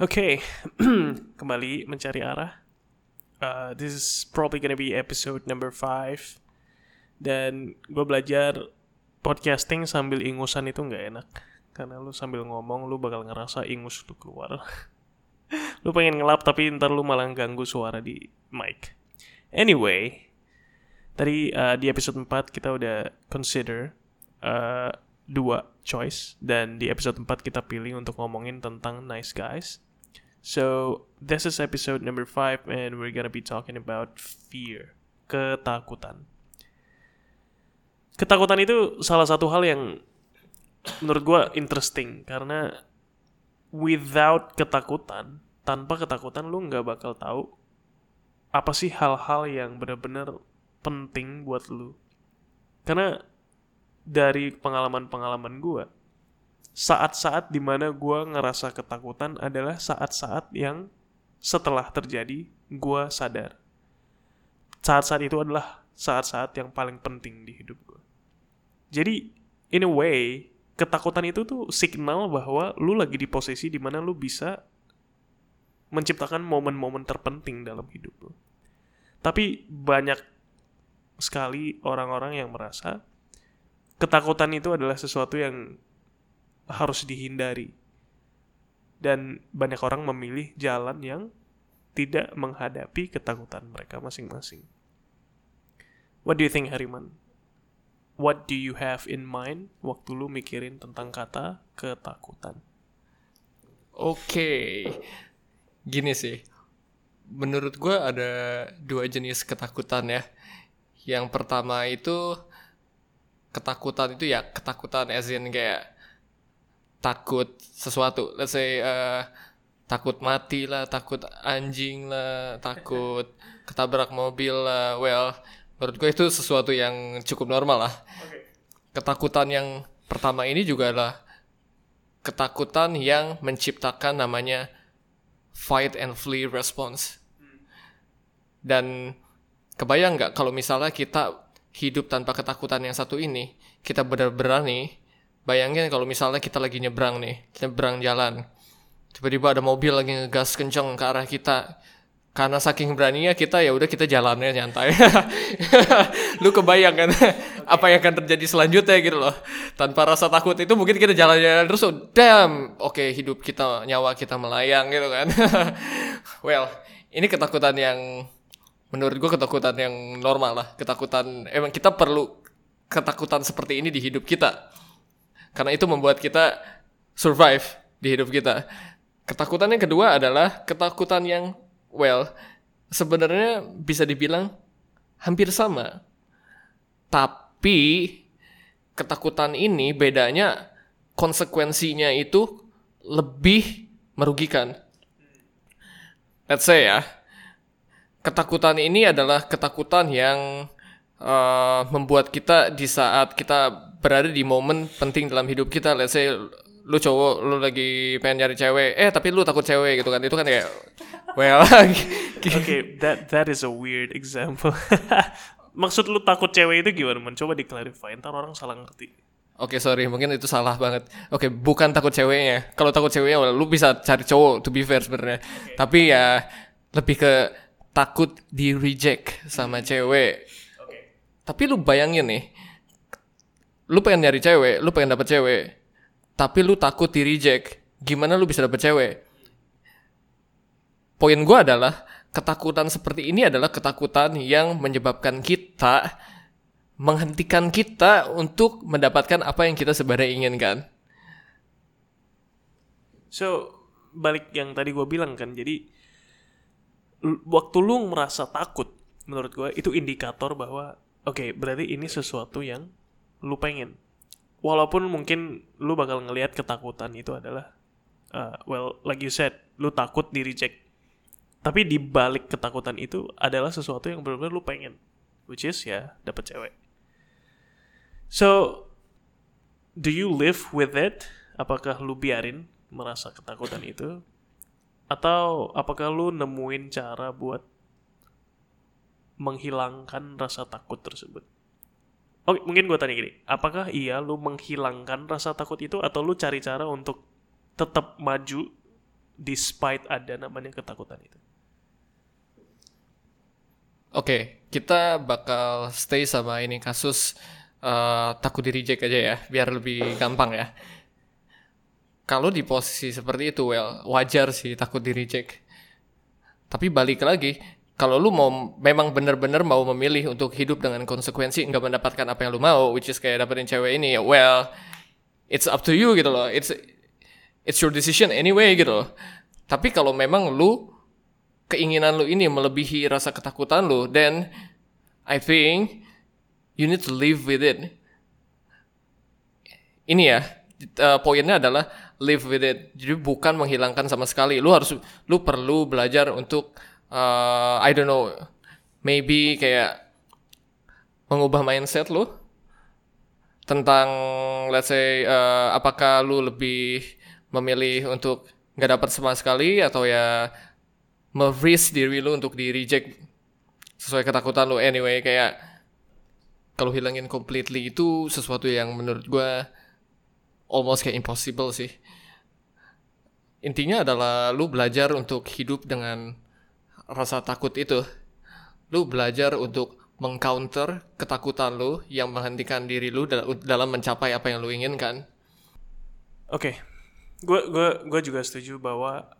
Oke, kembali mencari arah. Uh, this is probably gonna be episode number 5 Dan gue belajar podcasting sambil ingusan itu nggak enak. Karena lu sambil ngomong lu bakal ngerasa ingus lu keluar. Lu pengen ngelap tapi ntar lu malah ganggu suara di mic. Anyway, tadi uh, di episode 4 kita udah consider uh, dua choice. Dan di episode 4 kita pilih untuk ngomongin tentang nice guys. So, this is episode number 5 and we're gonna be talking about fear, ketakutan. Ketakutan itu salah satu hal yang menurut gue interesting karena without ketakutan, tanpa ketakutan lu nggak bakal tahu apa sih hal-hal yang benar-benar penting buat lu. Karena dari pengalaman-pengalaman gue, saat-saat di mana gue ngerasa ketakutan adalah saat-saat yang setelah terjadi gue sadar. Saat-saat itu adalah saat-saat yang paling penting di hidup gue. Jadi, in a way, ketakutan itu tuh signal bahwa lu lagi di posisi di mana lu bisa menciptakan momen-momen terpenting dalam hidup lu. Tapi banyak sekali orang-orang yang merasa ketakutan itu adalah sesuatu yang harus dihindari. Dan banyak orang memilih jalan yang tidak menghadapi ketakutan mereka masing-masing. What do you think, Hariman? What do you have in mind waktu lu mikirin tentang kata ketakutan? Oke, okay. gini sih. Menurut gue ada dua jenis ketakutan ya. Yang pertama itu ketakutan itu ya ketakutan as in kayak takut sesuatu. Let's say uh, takut mati lah takut anjing lah takut ketabrak mobil lah. Well menurut gue itu sesuatu yang cukup normal lah. Ketakutan yang pertama ini juga adalah ketakutan yang menciptakan namanya fight and flee response. Dan kebayang nggak kalau misalnya kita hidup tanpa ketakutan yang satu ini kita benar-benar nih Bayangin kalau misalnya kita lagi nyebrang nih, nyebrang jalan. Tiba-tiba ada mobil lagi ngegas kenceng ke arah kita. Karena saking beraninya kita ya udah kita jalannya nyantai. Lu kebayang kan apa yang akan terjadi selanjutnya gitu loh. Tanpa rasa takut itu mungkin kita jalan-jalan terus oh, damn, oke okay, hidup kita nyawa kita melayang gitu kan. well, ini ketakutan yang menurut gue ketakutan yang normal lah. Ketakutan emang kita perlu ketakutan seperti ini di hidup kita karena itu membuat kita survive di hidup kita. Ketakutan yang kedua adalah ketakutan yang well sebenarnya bisa dibilang hampir sama. Tapi ketakutan ini bedanya konsekuensinya itu lebih merugikan. Let's say ya, ketakutan ini adalah ketakutan yang uh, membuat kita di saat kita berada di momen penting dalam hidup kita let's say lu cowok lu lagi pengen nyari cewek eh tapi lu takut cewek gitu kan itu kan kayak well okay that that is a weird example maksud lu takut cewek itu gimana man coba diklarify ntar orang salah ngerti Oke okay, sorry mungkin itu salah banget. Oke okay, bukan takut ceweknya. Kalau takut ceweknya well, lu bisa cari cowok to be fair sebenarnya. Okay. Tapi ya lebih ke takut di reject sama cewek. Okay. Tapi lu bayangin nih, lu pengen nyari cewek, lu pengen dapet cewek, tapi lu takut di reject, gimana lu bisa dapet cewek? Poin gue adalah ketakutan seperti ini adalah ketakutan yang menyebabkan kita menghentikan kita untuk mendapatkan apa yang kita sebenarnya inginkan. So balik yang tadi gue bilang kan, jadi waktu lu merasa takut, menurut gue itu indikator bahwa oke okay, berarti ini sesuatu yang lu pengen. Walaupun mungkin lu bakal ngelihat ketakutan itu adalah uh, well like you said lu takut di reject. Tapi di balik ketakutan itu adalah sesuatu yang benar-benar lu pengen which is ya dapat cewek. So do you live with it? Apakah lu biarin merasa ketakutan itu? Atau apakah lu nemuin cara buat menghilangkan rasa takut tersebut Oh, mungkin gue tanya gini, apakah iya lu menghilangkan rasa takut itu atau lu cari cara untuk tetap maju despite ada namanya ketakutan itu. Oke, kita bakal stay sama ini kasus uh, takut di reject aja ya, biar lebih gampang ya. Kalau di posisi seperti itu, well, wajar sih takut di reject. Tapi balik lagi, kalau lu mau memang bener-bener mau memilih untuk hidup dengan konsekuensi nggak mendapatkan apa yang lu mau, which is kayak dapetin cewek ini, well, it's up to you gitu loh. It's it's your decision anyway gitu loh. Tapi kalau memang lu keinginan lu ini melebihi rasa ketakutan lu, then I think you need to live with it. Ini ya, uh, poinnya adalah live with it. Jadi bukan menghilangkan sama sekali. Lu harus, lu perlu belajar untuk, uh, I don't know, maybe kayak mengubah mindset lu tentang, let's say, uh, apakah lu lebih memilih untuk nggak dapat sama sekali atau ya merisk diri lu untuk di reject sesuai ketakutan lu. Anyway kayak kalau hilangin completely itu sesuatu yang menurut gue almost kayak impossible sih. Intinya adalah lu belajar untuk hidup dengan rasa takut itu lu belajar untuk mengcounter ketakutan lu yang menghentikan diri lu dalam mencapai apa yang lu inginkan. Oke, okay. gue gue juga setuju bahwa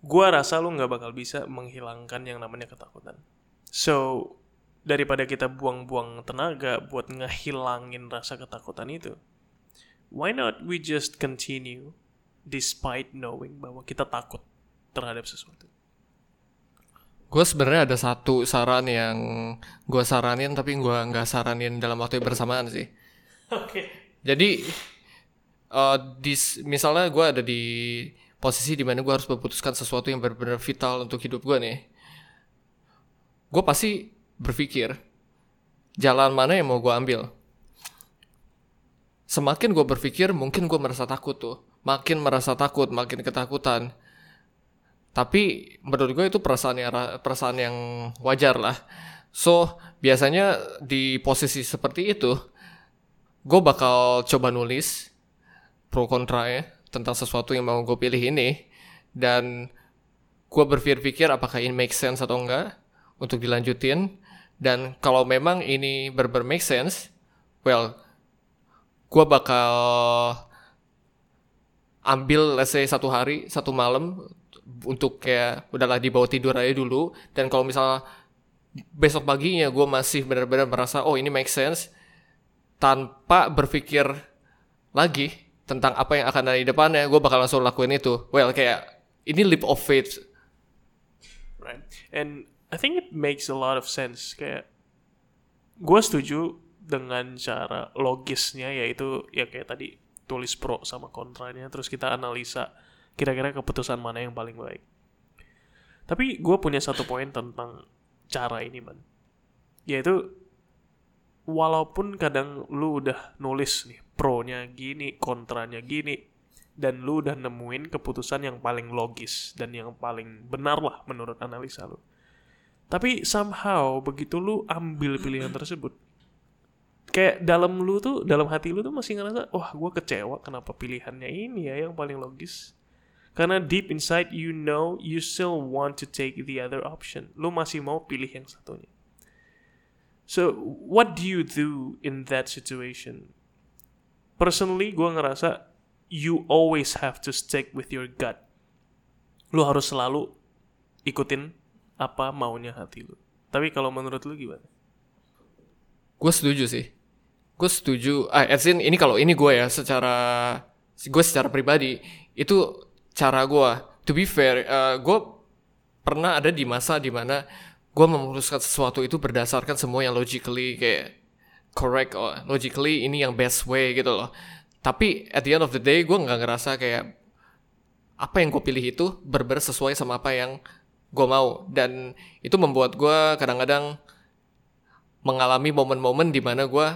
gue rasa lu nggak bakal bisa menghilangkan yang namanya ketakutan. So, daripada kita buang-buang tenaga buat ngehilangin rasa ketakutan itu, why not we just continue despite knowing bahwa kita takut terhadap sesuatu? Gue sebenarnya ada satu saran yang gue saranin tapi gue nggak saranin dalam waktu yang bersamaan sih. Oke. Okay. Jadi, uh, dis, misalnya gue ada di posisi di mana gue harus memutuskan sesuatu yang benar-benar vital untuk hidup gue nih gue pasti berpikir jalan mana yang mau gue ambil semakin gue berpikir mungkin gue merasa takut tuh makin merasa takut makin ketakutan tapi menurut gue itu perasaan yang perasaan yang wajar lah. So biasanya di posisi seperti itu gue bakal coba nulis pro kontra ya tentang sesuatu yang mau gue pilih ini. Dan gue berpikir-pikir apakah ini make sense atau enggak untuk dilanjutin. Dan kalau memang ini ber-ber make sense well gue bakal ambil let's say satu hari satu malam untuk kayak udahlah dibawa tidur aja dulu. Dan kalau misalnya besok paginya gue masih benar-benar merasa oh ini make sense tanpa berpikir lagi tentang apa yang akan ada di depannya gue bakal langsung lakuin itu. Well kayak ini leap of faith. Right. And I think it makes a lot of sense. Kayak gue setuju dengan cara logisnya yaitu ya kayak tadi tulis pro sama kontranya terus kita analisa kira-kira keputusan mana yang paling baik tapi gue punya satu poin tentang cara ini man yaitu walaupun kadang lu udah nulis nih pro-nya gini, kontranya gini, dan lu udah nemuin keputusan yang paling logis dan yang paling benar lah menurut analisa lu. Tapi somehow begitu lu ambil pilihan tersebut, kayak dalam lu tuh, dalam hati lu tuh masih ngerasa, wah gue kecewa kenapa pilihannya ini ya yang paling logis. Karena deep inside you know you still want to take the other option. Lu masih mau pilih yang satunya. So, what do you do in that situation? personally gue ngerasa you always have to stick with your gut. Lu harus selalu ikutin apa maunya hati lu. Tapi kalau menurut lu gimana? Gue setuju sih. Gue setuju. Ah, Edson, ini kalau ini gue ya secara gue secara pribadi itu cara gue. To be fair, uh, gue pernah ada di masa di mana gue memutuskan sesuatu itu berdasarkan semua yang logically kayak correct or logically ini yang best way gitu loh. Tapi at the end of the day gue nggak ngerasa kayak apa yang gue pilih itu berber sesuai sama apa yang gue mau dan itu membuat gue kadang-kadang mengalami momen-momen di mana gue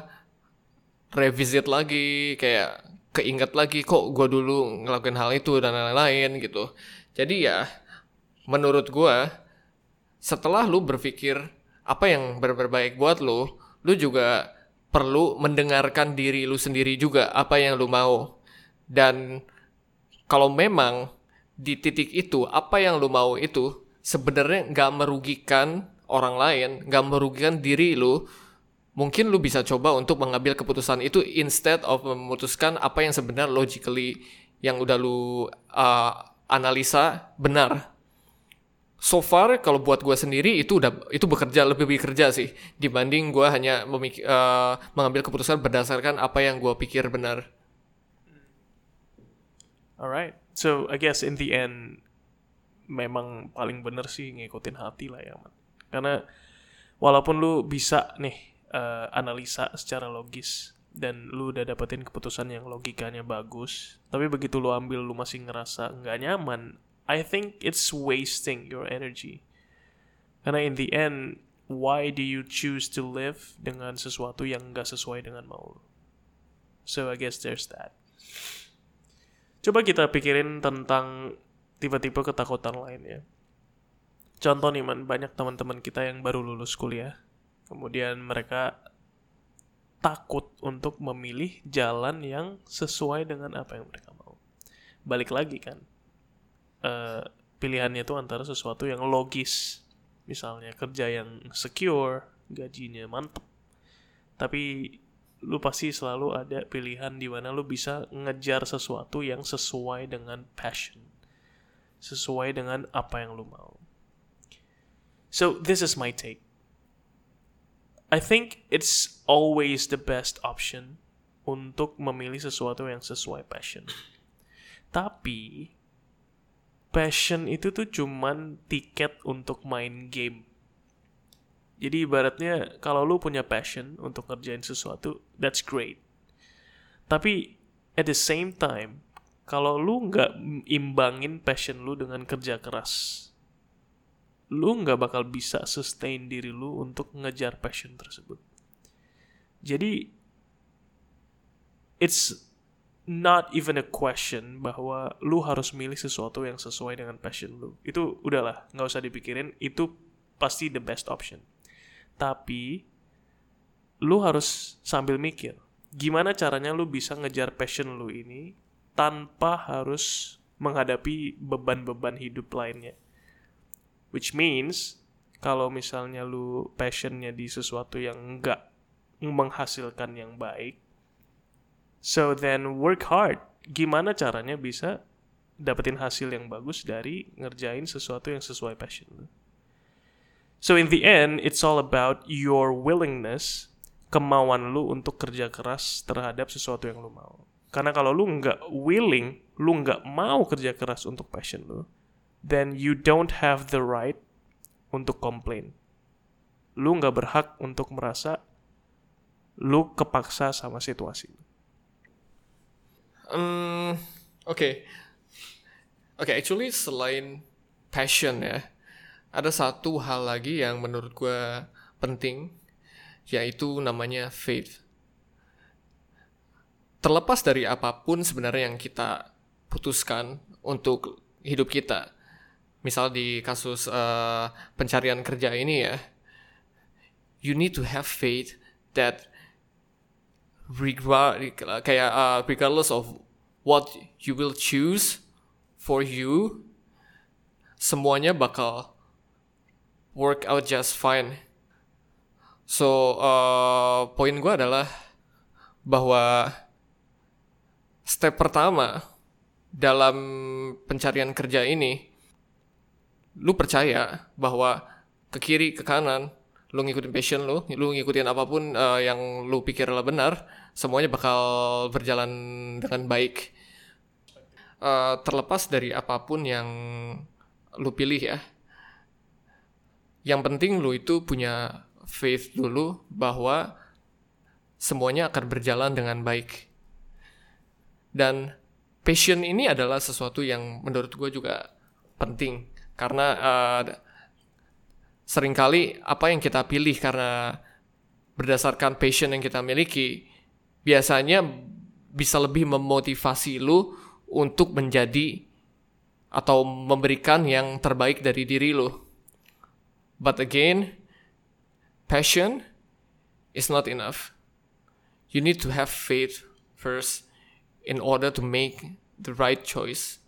revisit lagi kayak keinget lagi kok gue dulu ngelakuin hal itu dan lain-lain gitu. Jadi ya menurut gue setelah lu berpikir apa yang berbaik buat lu lu juga perlu mendengarkan diri lu sendiri juga apa yang lu mau. Dan kalau memang di titik itu apa yang lu mau itu sebenarnya nggak merugikan orang lain, nggak merugikan diri lu, mungkin lu bisa coba untuk mengambil keputusan itu instead of memutuskan apa yang sebenarnya logically yang udah lu uh, analisa benar. So far kalau buat gue sendiri itu udah itu bekerja lebih bekerja sih dibanding gue hanya memik uh, mengambil keputusan berdasarkan apa yang gue pikir benar. Alright, so I guess in the end memang paling bener sih ngikutin hati lah ya, man. Karena walaupun lu bisa nih uh, analisa secara logis dan lu udah dapetin keputusan yang logikanya bagus, tapi begitu lu ambil lu masih ngerasa nggak nyaman, I think it's wasting your energy. Karena in the end, why do you choose to live dengan sesuatu yang nggak sesuai dengan mau lu? So I guess there's that. Coba kita pikirin tentang tipe-tipe ketakutan lain ya. Contoh nih man, banyak teman-teman kita yang baru lulus kuliah, kemudian mereka takut untuk memilih jalan yang sesuai dengan apa yang mereka mau. Balik lagi kan, uh, pilihannya itu antara sesuatu yang logis, misalnya kerja yang secure, gajinya mantep, tapi lu pasti selalu ada pilihan di mana lu bisa ngejar sesuatu yang sesuai dengan passion, sesuai dengan apa yang lu mau. So this is my take. I think it's always the best option untuk memilih sesuatu yang sesuai passion. Tapi passion itu tuh cuman tiket untuk main game. Jadi ibaratnya kalau lu punya passion untuk ngerjain sesuatu, that's great. Tapi at the same time, kalau lu nggak imbangin passion lu dengan kerja keras, lu nggak bakal bisa sustain diri lu untuk ngejar passion tersebut. Jadi it's not even a question bahwa lu harus milih sesuatu yang sesuai dengan passion lu. Itu udahlah, nggak usah dipikirin, itu pasti the best option. Tapi lu harus sambil mikir, gimana caranya lu bisa ngejar passion lu ini tanpa harus menghadapi beban-beban hidup lainnya. Which means kalau misalnya lu passionnya di sesuatu yang enggak menghasilkan yang baik, so then work hard. Gimana caranya bisa dapetin hasil yang bagus dari ngerjain sesuatu yang sesuai passion lu? So in the end, it's all about your willingness, kemauan lu untuk kerja keras terhadap sesuatu yang lu mau. Karena kalau lu nggak willing, lu nggak mau kerja keras untuk passion lu, then you don't have the right untuk komplain. Lu nggak berhak untuk merasa lu kepaksa sama situasi. Um, oke, okay. oke. Okay, actually selain passion ya, ada satu hal lagi yang menurut gue penting, yaitu namanya faith. Terlepas dari apa pun sebenarnya yang kita putuskan untuk hidup kita, misal di kasus uh, pencarian kerja ini ya, you need to have faith that regard uh, regardless of what you will choose for you, semuanya bakal work out just fine. So uh, poin gue adalah bahwa step pertama dalam pencarian kerja ini lu percaya bahwa ke kiri ke kanan lu ngikutin passion lu, lu ngikutin apa pun uh, yang lu pikir adalah benar, semuanya bakal berjalan dengan baik. Uh, terlepas dari apa pun yang lu pilih ya. Yang penting lu itu punya faith dulu bahwa semuanya akan berjalan dengan baik. Dan passion ini adalah sesuatu yang menurut gue juga penting karena uh, sering kali apa yang kita pilih karena berdasarkan passion yang kita miliki biasanya bisa lebih memotivasi lu untuk menjadi atau memberikan yang terbaik dari diri lu. But again, passion is not enough. You need to have faith first in order to make the right choice.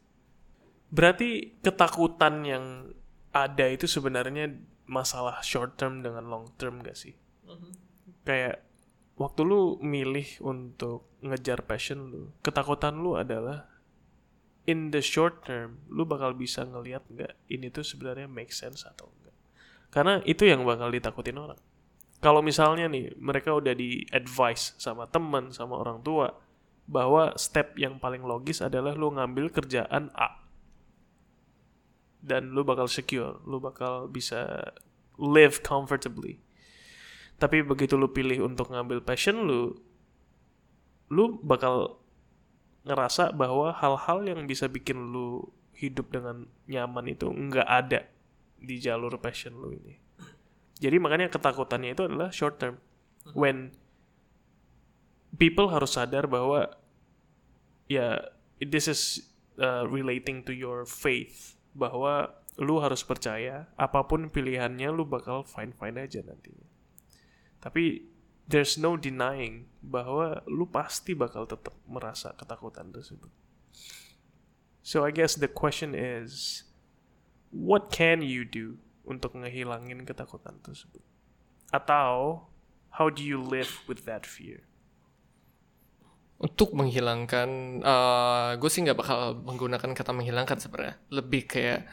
Berarti ketakutan yang ada itu sebenarnya masalah short term dengan long term gak sih? Kayak waktu lu milih untuk ngejar passion lu, ketakutan lu adalah in the short term lu bakal bisa ngelihat nggak ini tuh sebenarnya make sense atau enggak. Karena itu yang bakal ditakutin orang. Kalau misalnya nih mereka udah di advice sama teman, sama orang tua bahwa step yang paling logis adalah lu ngambil kerjaan A dan lu bakal secure, lu bakal bisa live comfortably. Tapi begitu lu pilih untuk ngambil passion lu, lu bakal ngerasa bahwa hal-hal yang bisa bikin lu hidup dengan nyaman itu nggak ada di jalur passion lu ini. Jadi makanya ketakutannya itu adalah short term. When people harus sadar bahwa ya this is uh, relating to your faith bahwa lu harus percaya apa pun pilihannya lu bakal fine fine aja nantinya. Tapi there's no denying bahwa lu pasti bakal tetap merasa ketakutan tersebut. So I guess the question is what can you do untuk ngehilangin ketakutan tersebut? Atau how do you live with that fear untuk menghilangkan uh, gue sih nggak bakal menggunakan kata menghilangkan sebenarnya. Lebih kayak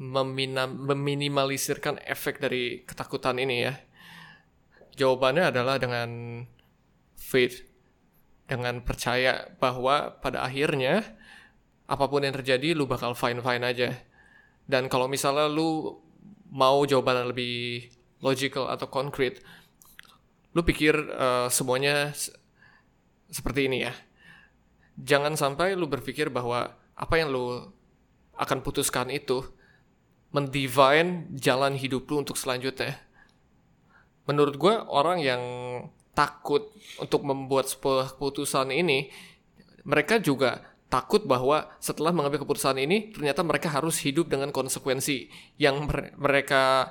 memina, meminimalisirkan efek dari ketakutan ini ya. Jawabannya adalah dengan faith dengan percaya bahwa pada akhirnya apa pun yang terjadi lu bakal fine fine aja. Dan kalau misalnya lu mau jawaban yang lebih logical atau concrete lu pikir uh, semuanya seperti ini ya. Jangan sampai lu berpikir bahwa apa yang lu akan putuskan itu mendivine jalan hidup lu untuk selanjutnya. Menurut gue orang yang takut untuk membuat sebuah keputusan ini, mereka juga takut bahwa setelah mengambil keputusan ini ternyata mereka harus hidup dengan konsekuensi yang mereka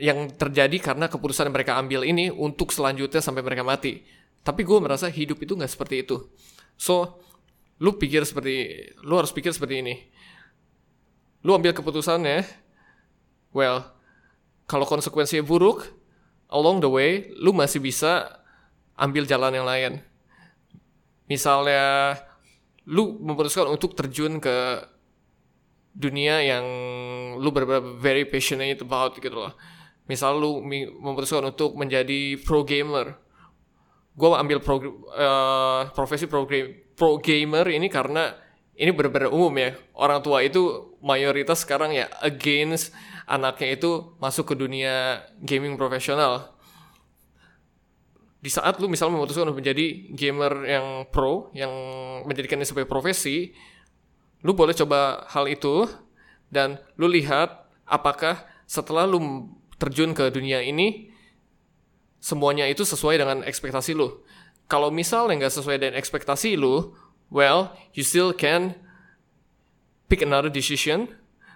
yang terjadi karena keputusan yang mereka ambil ini untuk selanjutnya sampai mereka mati. Tapi gue merasa hidup itu nggak seperti itu. So, lu pikir seperti, lu harus pikir seperti ini. Lu ambil keputusannya, well, kalau konsekuensinya buruk, along the way, lu masih bisa ambil jalan yang lain. Misalnya, lu memutuskan untuk terjun ke dunia yang lu benar-benar very passionate about gitu loh. Misal lu memutuskan untuk menjadi pro gamer, gue ambil pro, uh, profesi pro, pro gamer ini karena ini benar-benar umum ya. Orang tua itu mayoritas sekarang ya against anaknya itu masuk ke dunia gaming profesional. Di saat lu misalnya memutuskan untuk menjadi gamer yang pro yang menjadikannya sebagai profesi lu boleh coba hal itu dan lu lihat apakah setelah lu terjun ke dunia ini semuanya itu sesuai dengan ekspektasi lu. Kalau misalnya nggak sesuai dengan ekspektasi lu, well, you still can pick another decision.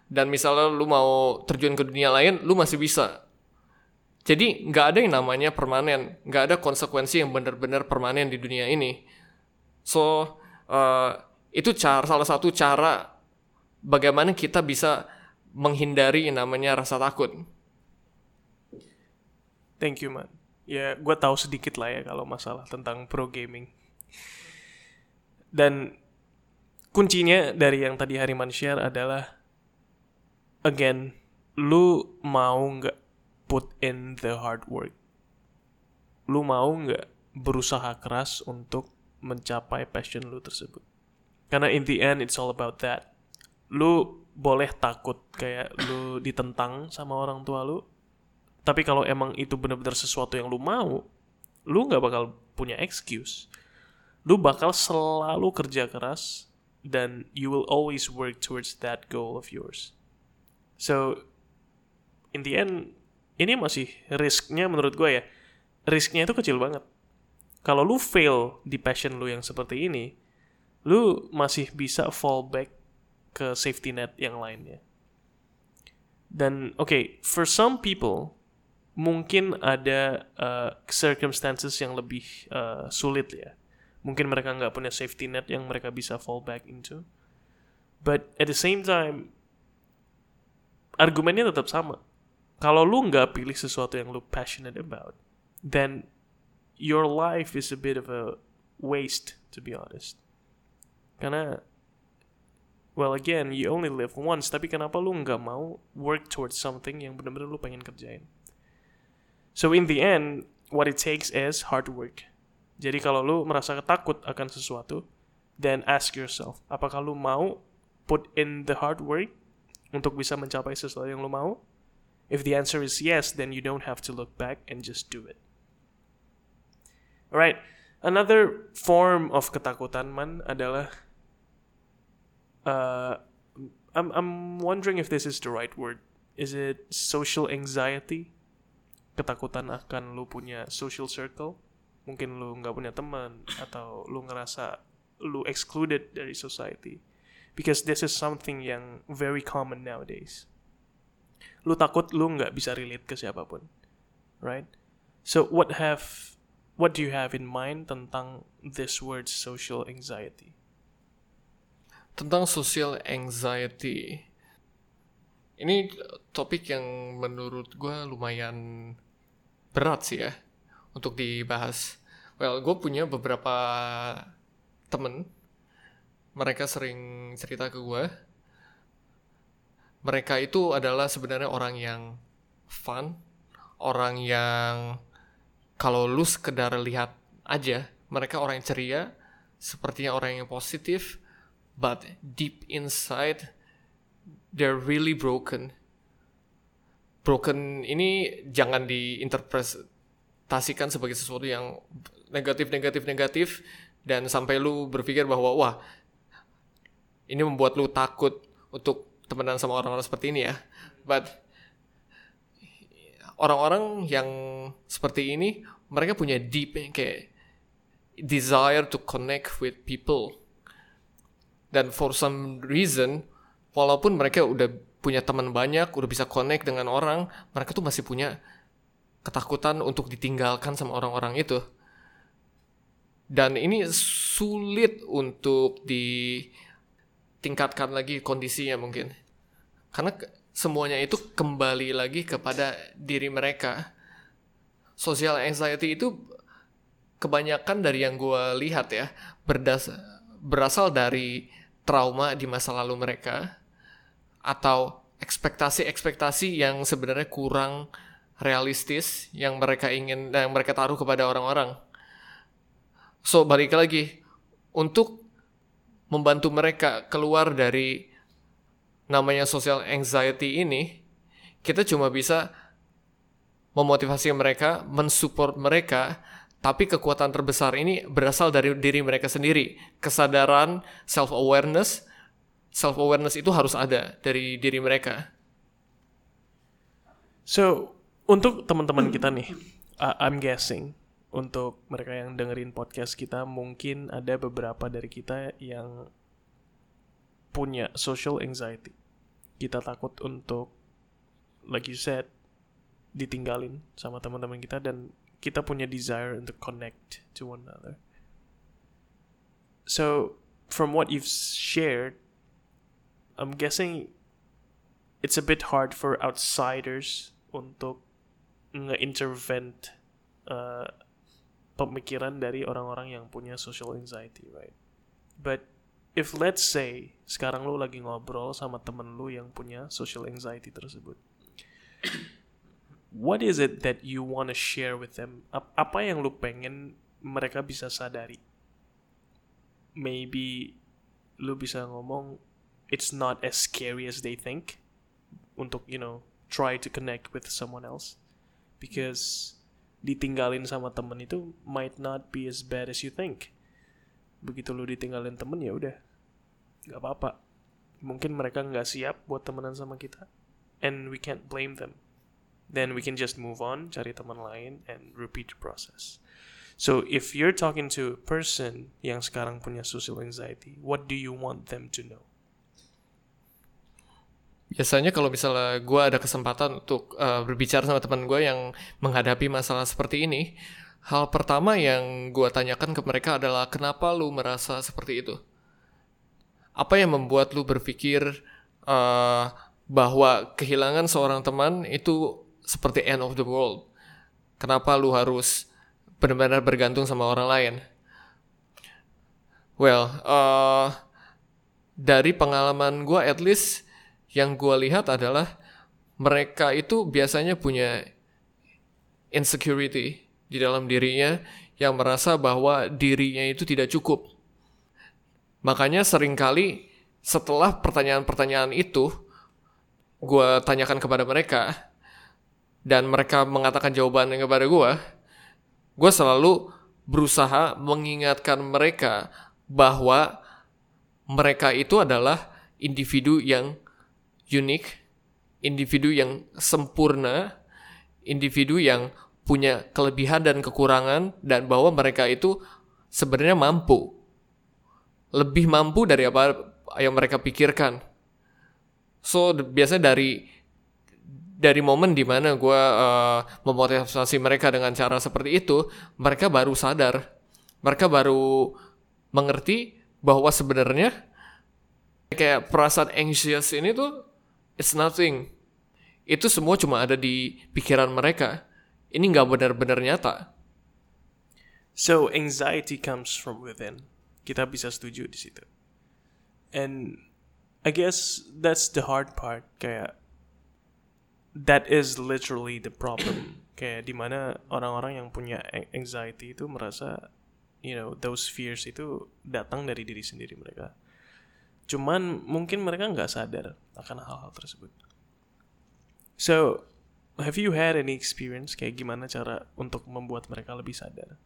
Dan misalnya lu mau terjun ke dunia lain, lu masih bisa. Jadi nggak ada yang namanya permanen, nggak ada konsekuensi yang benar-benar permanen di dunia ini. So uh, itu cara salah satu cara bagaimana kita bisa menghindari yang namanya rasa takut. Thank you, man ya gue tahu sedikit lah ya kalau masalah tentang pro gaming. Dan kuncinya dari yang tadi Hariman share adalah again lu mau nggak put in the hard work? Lu mau nggak berusaha keras untuk mencapai passion lu tersebut? Karena in the end it's all about that. Lu boleh takut kayak lu ditentang sama orang tua lu tapi kalau emang itu benar-benar sesuatu yang lu mau, lu nggak bakal punya excuse. Lu bakal selalu kerja keras dan you will always work towards that goal of yours. So, in the end, ini masih risknya menurut gue ya, risknya itu kecil banget. Kalau lu fail di passion lu yang seperti ini, lu masih bisa fall back ke safety net yang lainnya. Dan oke, okay, for some people, mungkin ada uh, circumstances yang lebih uh, sulit ya. Mungkin mereka nggak punya safety net yang mereka bisa fall back into. But at the same time, argumennya tetap sama. Kalau lu nggak pilih sesuatu yang lu passionate about, then your life is a bit of a waste, to be honest. Karena, well again, you only live once, tapi kenapa lu nggak mau work towards something yang benar-benar lu pengen kerjain? So in the end, what it takes is hard work. Jadi kalau lu merasa takut akan sesuatu, then ask yourself, apakah lu mau put in the hard work untuk bisa mencapai sesuatu yang lu mau? If the answer is yes, then you don't have to look back and just do it. Alright, another form of ketakutan man adalah uh, I'm I'm wondering if this is the right word. Is it social anxiety? Ketakutan akan lu punya social circle? Mungkin lu nggak punya teman atau lu ngerasa lu excluded dari society. Because this is something yang very common nowadays. Lu takut lu nggak bisa relate ke siapa pun. Right? So what have what do you have in mind tentang this word social anxiety? Tentang social anxiety. Ini topik yang menurut gue lumayan berat sih ya untuk dibahas. Well, gue punya beberapa temen, mereka sering cerita ke gue. Mereka itu adalah sebenarnya orang yang fun, orang yang kalau lu sekedar lihat aja, mereka orang yang ceria, sepertinya orang yang positif, but deep inside they're really broken. Broken ini jangan diinterpretasikan sebagai sesuatu yang negatif, negatif, negatif, dan sampai lu berpikir bahwa wah ini membuat lu takut untuk temenan sama orang-orang seperti ini ya. But orang-orang yang seperti ini mereka punya deep kayak desire to connect with people. Dan for some reason walaupun mereka udah punya teman banyak, udah bisa connect dengan orang, mereka tuh masih punya ketakutan untuk ditinggalkan sama orang-orang itu. Dan ini sulit untuk ditingkatkan lagi kondisinya mungkin. Karena semuanya itu kembali lagi kepada diri mereka. Social anxiety itu kebanyakan dari yang gue lihat ya, berdas berasal dari trauma di masa lalu mereka atau ekspektasi-ekspektasi yang sebenarnya kurang realistis yang mereka ingin yang mereka taruh kepada orang-orang. So balik lagi untuk membantu mereka keluar dari namanya social anxiety ini, kita cuma bisa memotivasi mereka, mensupport mereka, tapi kekuatan terbesar ini berasal dari diri mereka sendiri. Kesadaran, self awareness, self awareness itu harus ada dari diri mereka. So, untuk teman-teman kita nih, uh, I'm guessing untuk mereka yang dengerin podcast kita mungkin ada beberapa dari kita yang punya social anxiety. Kita takut untuk like you said ditinggalin sama teman-teman kita dan kita punya desire untuk connect to one another. So, from what you've shared, I'm guessing it's a bit hard for outsiders untuk nge-intervent uh, pemikiran dari orang-orang yang punya social anxiety, right? But if let's say sekarang lu lagi ngobrol sama temen lu yang punya social anxiety tersebut, what is it that you wanna share with them? Apa yang lu pengen mereka bisa sadari? Maybe lu bisa ngomong it's not as scary as they think untuk you know try to connect with someone else because ditinggalin sama temen itu might not be as bad as you think. Begitu lu ditinggalin temen ya udah, nggak apa-apa. Mungkin mereka nggak siap buat temenan sama kita, and we can't blame them. Then we can just move on, cari teman lain, and repeat the process. So if you're talking to a person yang sekarang punya social anxiety, what do you want them to know? Biasanya kalau misalnya gue ada kesempatan untuk uh, berbicara sama teman gue yang menghadapi masalah seperti ini, hal pertama yang gue tanyakan ke mereka adalah kenapa lu merasa seperti itu? apa yang membuat lu berpikir uh, bahwa kehilangan seorang teman itu seperti end of the world? Kenapa lu harus benar-benar bergantung sama orang lain? Well, uh, dari pengalaman gue at least yang gue lihat adalah mereka itu biasanya punya insecurity di dalam dirinya yang merasa bahwa dirinya itu tidak cukup. Makanya sering kali setelah pertanyaan-pertanyaan itu gue tanyakan kepada mereka dan mereka mengatakan jawabannya kepada gue, gue selalu berusaha mengingatkan mereka bahwa mereka itu adalah individu yang unik, individu yang sempurna, individu yang punya kelebihan dan kekurangan dan bahwa mereka itu sebenarnya mampu. Lebih mampu dari apa yang mereka pikirkan. So biasanya dari dari momen di mana gue uh, memotivasi mereka dengan cara seperti itu, mereka baru sadar, mereka baru mengerti bahwa sebenarnya kayak perasaan anxious ini tuh it's nothing. Itu semua cuma ada di pikiran mereka. Ini nggak benar-benar nyata. So anxiety comes from within. Kita bisa setuju di situ. And I guess that's the hard part. Kayak that is literally the problem. Kayak di mana orang-orang yang punya anxiety itu merasa you know those fears itu datang dari diri sendiri mereka cuman mungkin mereka nggak sadar akan hal-hal tersebut. So have you had any experience kayak gimana cara untuk membuat mereka lebih sadar?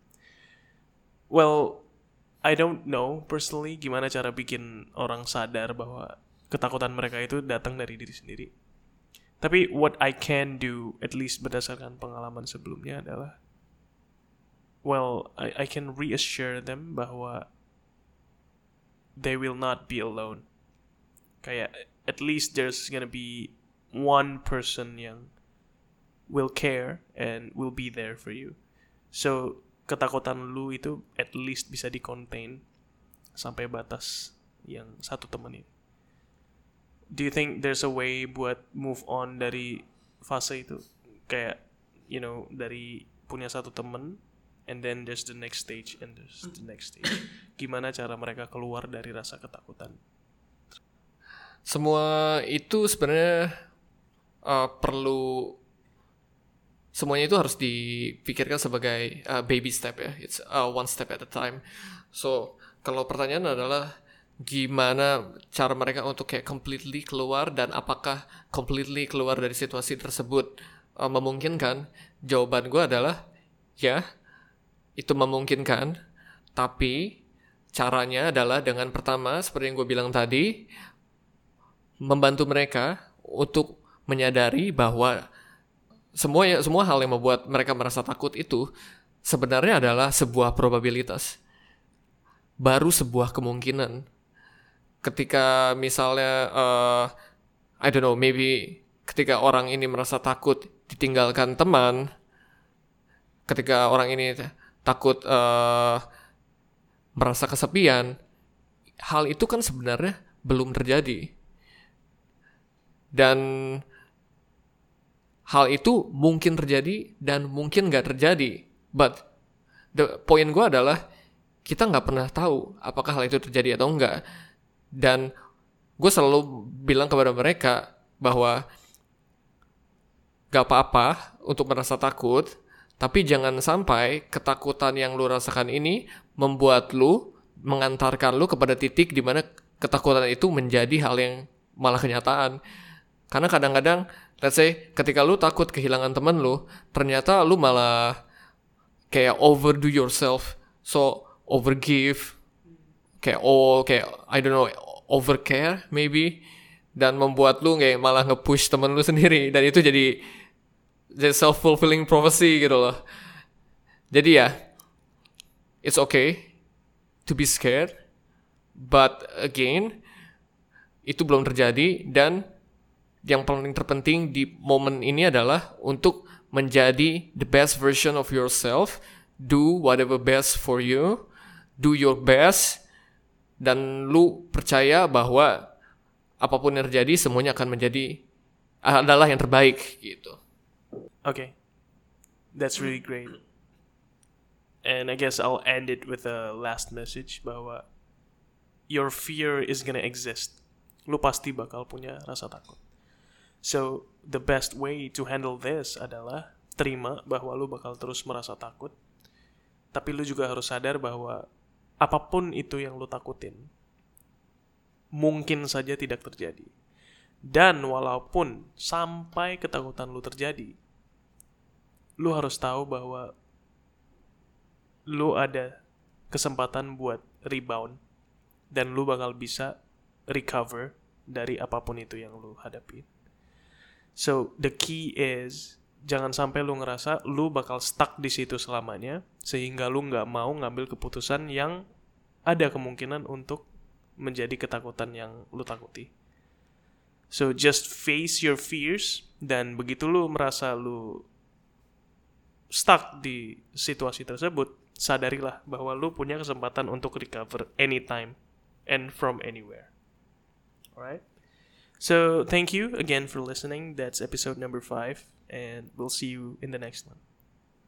Well I don't know personally gimana cara bikin orang sadar bahwa ketakutan mereka itu datang dari diri sendiri. Tapi what I can do at least berdasarkan pengalaman sebelumnya adalah well, I, I can reassure them bahwa they will not be alone. Kayak at least there's gonna be one person yang will care and will be there for you. So ketakutan lu itu at least bisa di contain sampai batas yang satu temen ini. Do you think there's a way buat move on dari fase itu? Kayak you know dari punya satu temen and then there's the next stage and there's the next stage. Gimana cara mereka keluar dari rasa ketakutan? Semua itu sebenarnya uh, perlu semuanya itu harus dipikirkan sebagai uh, baby step ya. It's uh, one step at a time. So kalau pertanyaan adalah gimana cara mereka untuk kayak completely keluar dan apakah completely keluar dari situasi tersebut uh, memungkinkan? Jawaban gue adalah ya itu memungkinkan, tapi caranya adalah dengan pertama seperti yang gue bilang tadi, membantu mereka untuk menyadari bahwa semua semua hal yang membuat mereka merasa takut itu sebenarnya adalah sebuah probabilitas, baru sebuah kemungkinan. Ketika misalnya, uh, I don't know, maybe ketika orang ini merasa takut ditinggalkan teman, ketika orang ini takut uh, merasa kesepian, hal itu kan sebenarnya belum terjadi. Dan hal itu mungkin terjadi dan mungkin nggak terjadi. But the point gue adalah kita nggak pernah tahu apakah hal itu terjadi atau enggak. Dan gue selalu bilang kepada mereka bahwa gak apa-apa untuk merasa takut, tapi jangan sampai ketakutan yang lu rasakan ini membuat lu mengantarkan lu kepada titik di mana ketakutan itu menjadi hal yang malah kenyataan. Karena kadang-kadang, let's say, ketika lu takut kehilangan temen lu, ternyata lu malah kayak overdo yourself, so overgive, kayak oh, kayak I don't know, overcare maybe, dan membuat lu kayak malah nge-push temen lu sendiri, dan itu jadi jadi self fulfilling prophecy gitu loh jadi ya it's okay to be scared but again itu belum terjadi dan yang paling terpenting di momen ini adalah untuk menjadi the best version of yourself do whatever best for you do your best dan lu percaya bahwa apa pun yang terjadi semuanya akan menjadi adalah yang terbaik gitu. Okay. That's really great. And I guess I'll end it with a last message bahwa your fear is gonna exist. Lu pasti bakal punya rasa takut. So, the best way to handle this adalah terima bahwa lu bakal terus merasa takut. Tapi lu juga harus sadar bahwa apa pun itu yang lu takutin, mungkin saja tidak terjadi. Dan walaupun sampai ketakutan lu terjadi, lu harus tahu bahwa lu ada kesempatan buat rebound dan lu bakal bisa recover dari apa pun itu yang lu hadapi. So the key is jangan sampai lu ngerasa lu bakal stuck di situ selamanya sehingga lu nggak mau ngambil keputusan yang ada kemungkinan untuk menjadi ketakutan yang lu takuti. So just face your fears dan begitu lu merasa lu stuck di situasi tersebut, sadarilah bahwa lu punya kesempatan untuk recover anytime and from anywhere. Alright? So thank you again for listening. That's episode number five, and we'll see you in the next one.